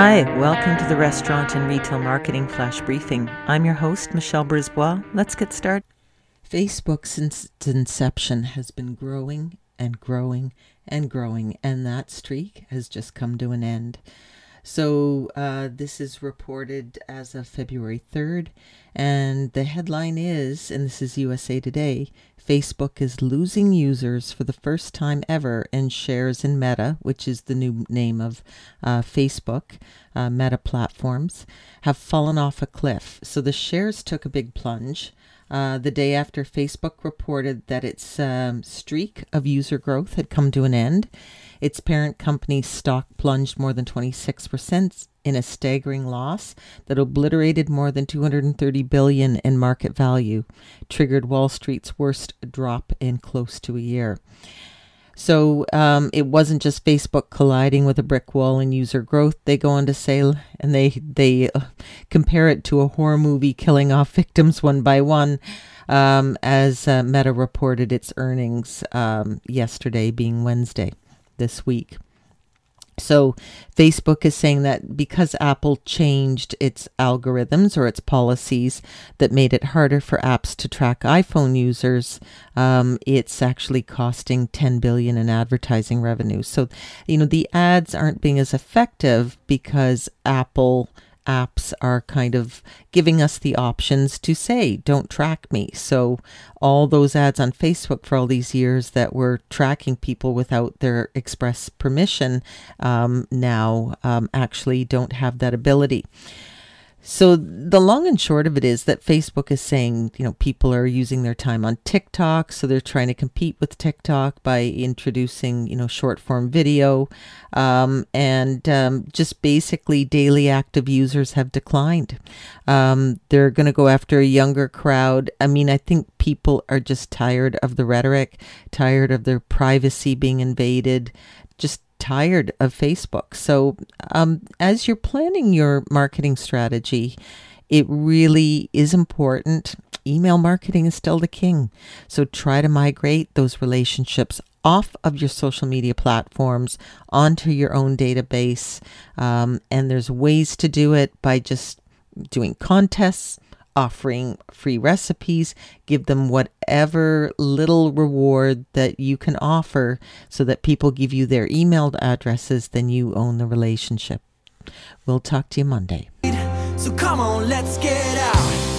Hi, welcome to the Restaurant and Retail Marketing Flash Briefing. I'm your host, Michelle Brisbois. Let's get started. Facebook, since its inception, has been growing and growing and growing, and that streak has just come to an end. So, uh, this is reported as of February 3rd, and the headline is, and this is USA Today Facebook is losing users for the first time ever, and shares in Meta, which is the new name of uh, Facebook, uh, Meta platforms, have fallen off a cliff. So the shares took a big plunge. Uh, the day after Facebook reported that its um, streak of user growth had come to an end, its parent company's stock plunged more than 26% in a staggering loss that obliterated more than 230 billion in market value, triggered Wall Street's worst drop in close to a year. So um, it wasn't just Facebook colliding with a brick wall in user growth. They go on to say, and they they uh, compare it to a horror movie killing off victims one by one. Um, as uh, Meta reported its earnings um, yesterday, being Wednesday this week. So, Facebook is saying that because Apple changed its algorithms or its policies that made it harder for apps to track iPhone users, um, it's actually costing 10 billion in advertising revenue. So, you know, the ads aren't being as effective because Apple apps are kind of giving us the options to say, don't track me. So, all those ads on Facebook for all these years that were tracking people without their express permission um, now um, actually don't have that ability. So the long and short of it is that Facebook is saying, you know, people are using their time on TikTok, so they're trying to compete with TikTok by introducing, you know, short form video, um, and um, just basically daily active users have declined. Um, they're going to go after a younger crowd. I mean, I think people are just tired of the rhetoric, tired of their privacy being invaded, just tired of Facebook. So, um, as you're planning your marketing strategy, it really is important. Email marketing is still the king. So, try to migrate those relationships off of your social media platforms onto your own database. Um, and there's ways to do it by just doing contests offering free recipes. Give them whatever little reward that you can offer so that people give you their email addresses, then you own the relationship. We'll talk to you Monday. So come on, let's get out.